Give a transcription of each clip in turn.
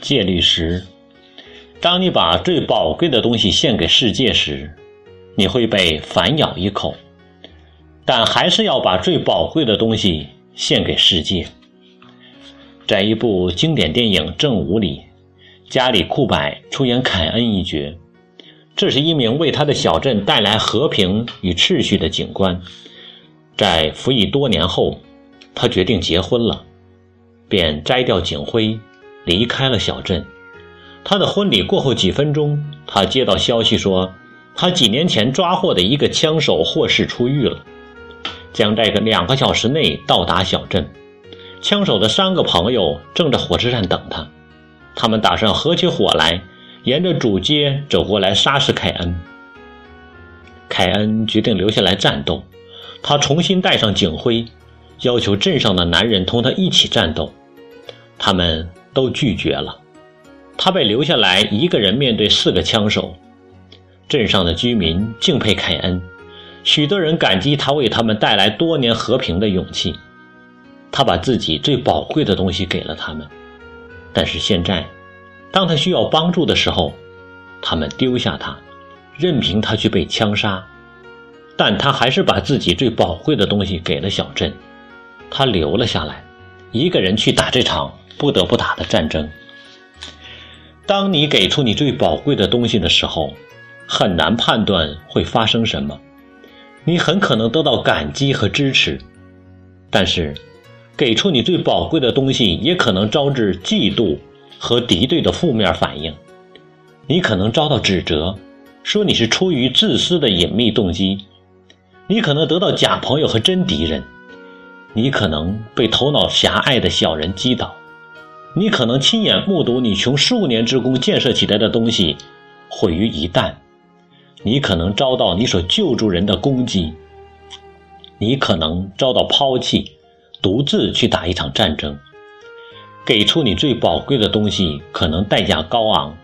戒律时，当你把最宝贵的东西献给世界时，你会被反咬一口，但还是要把最宝贵的东西献给世界。在一部经典电影《正午》里，加里·库柏出演凯恩一角，这是一名为他的小镇带来和平与秩序的警官。在服役多年后，他决定结婚了，便摘掉警徽。离开了小镇。他的婚礼过后几分钟，他接到消息说，他几年前抓获的一个枪手获释出狱了，将在个两个小时内到达小镇。枪手的三个朋友正在火车站等他，他们打算合起伙来，沿着主街走过来杀死凯恩。凯恩决定留下来战斗，他重新戴上警徽，要求镇上的男人同他一起战斗。他们。都拒绝了，他被留下来一个人面对四个枪手。镇上的居民敬佩凯恩，许多人感激他为他们带来多年和平的勇气。他把自己最宝贵的东西给了他们，但是现在，当他需要帮助的时候，他们丢下他，任凭他去被枪杀。但他还是把自己最宝贵的东西给了小镇，他留了下来，一个人去打这场。不得不打的战争。当你给出你最宝贵的东西的时候，很难判断会发生什么。你很可能得到感激和支持，但是，给出你最宝贵的东西也可能招致嫉妒和敌对的负面反应。你可能遭到指责，说你是出于自私的隐秘动机；你可能得到假朋友和真敌人；你可能被头脑狭隘的小人击倒。你可能亲眼目睹你穷数年之功建设起来的东西毁于一旦，你可能遭到你所救助人的攻击，你可能遭到抛弃，独自去打一场战争。给出你最宝贵的东西可能代价高昂，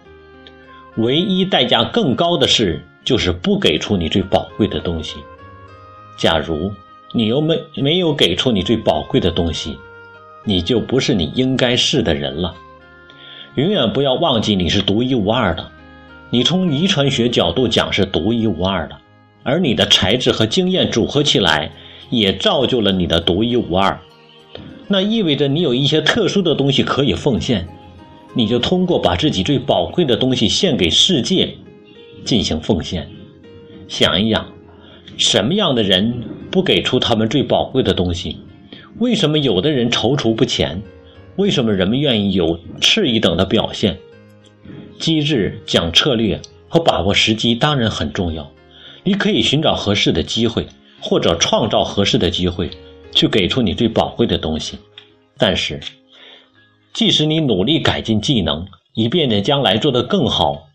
唯一代价更高的事就是不给出你最宝贵的东西。假如你又没没有给出你最宝贵的东西。你就不是你应该是的人了。永远不要忘记你是独一无二的。你从遗传学角度讲是独一无二的，而你的才智和经验组合起来，也造就了你的独一无二。那意味着你有一些特殊的东西可以奉献，你就通过把自己最宝贵的东西献给世界，进行奉献。想一想，什么样的人不给出他们最宝贵的东西？为什么有的人踌躇不前？为什么人们愿意有次一等的表现？机智、讲策略和把握时机当然很重要。你可以寻找合适的机会，或者创造合适的机会，去给出你最宝贵的东西。但是，即使你努力改进技能，以便在将来做得更好，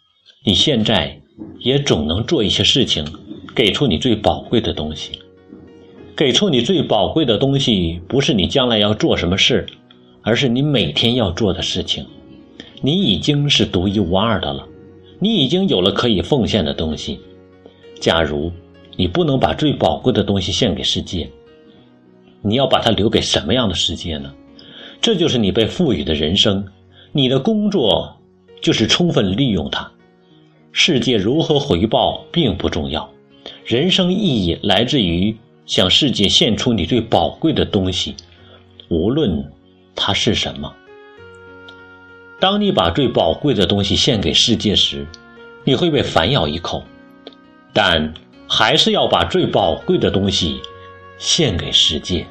你现在也总能做一些事情，给出你最宝贵的东西。给出你最宝贵的东西，不是你将来要做什么事，而是你每天要做的事情。你已经是独一无二的了，你已经有了可以奉献的东西。假如你不能把最宝贵的东西献给世界，你要把它留给什么样的世界呢？这就是你被赋予的人生，你的工作就是充分利用它。世界如何回报并不重要，人生意义来自于。向世界献出你最宝贵的东西，无论它是什么。当你把最宝贵的东西献给世界时，你会被反咬一口，但还是要把最宝贵的东西献给世界。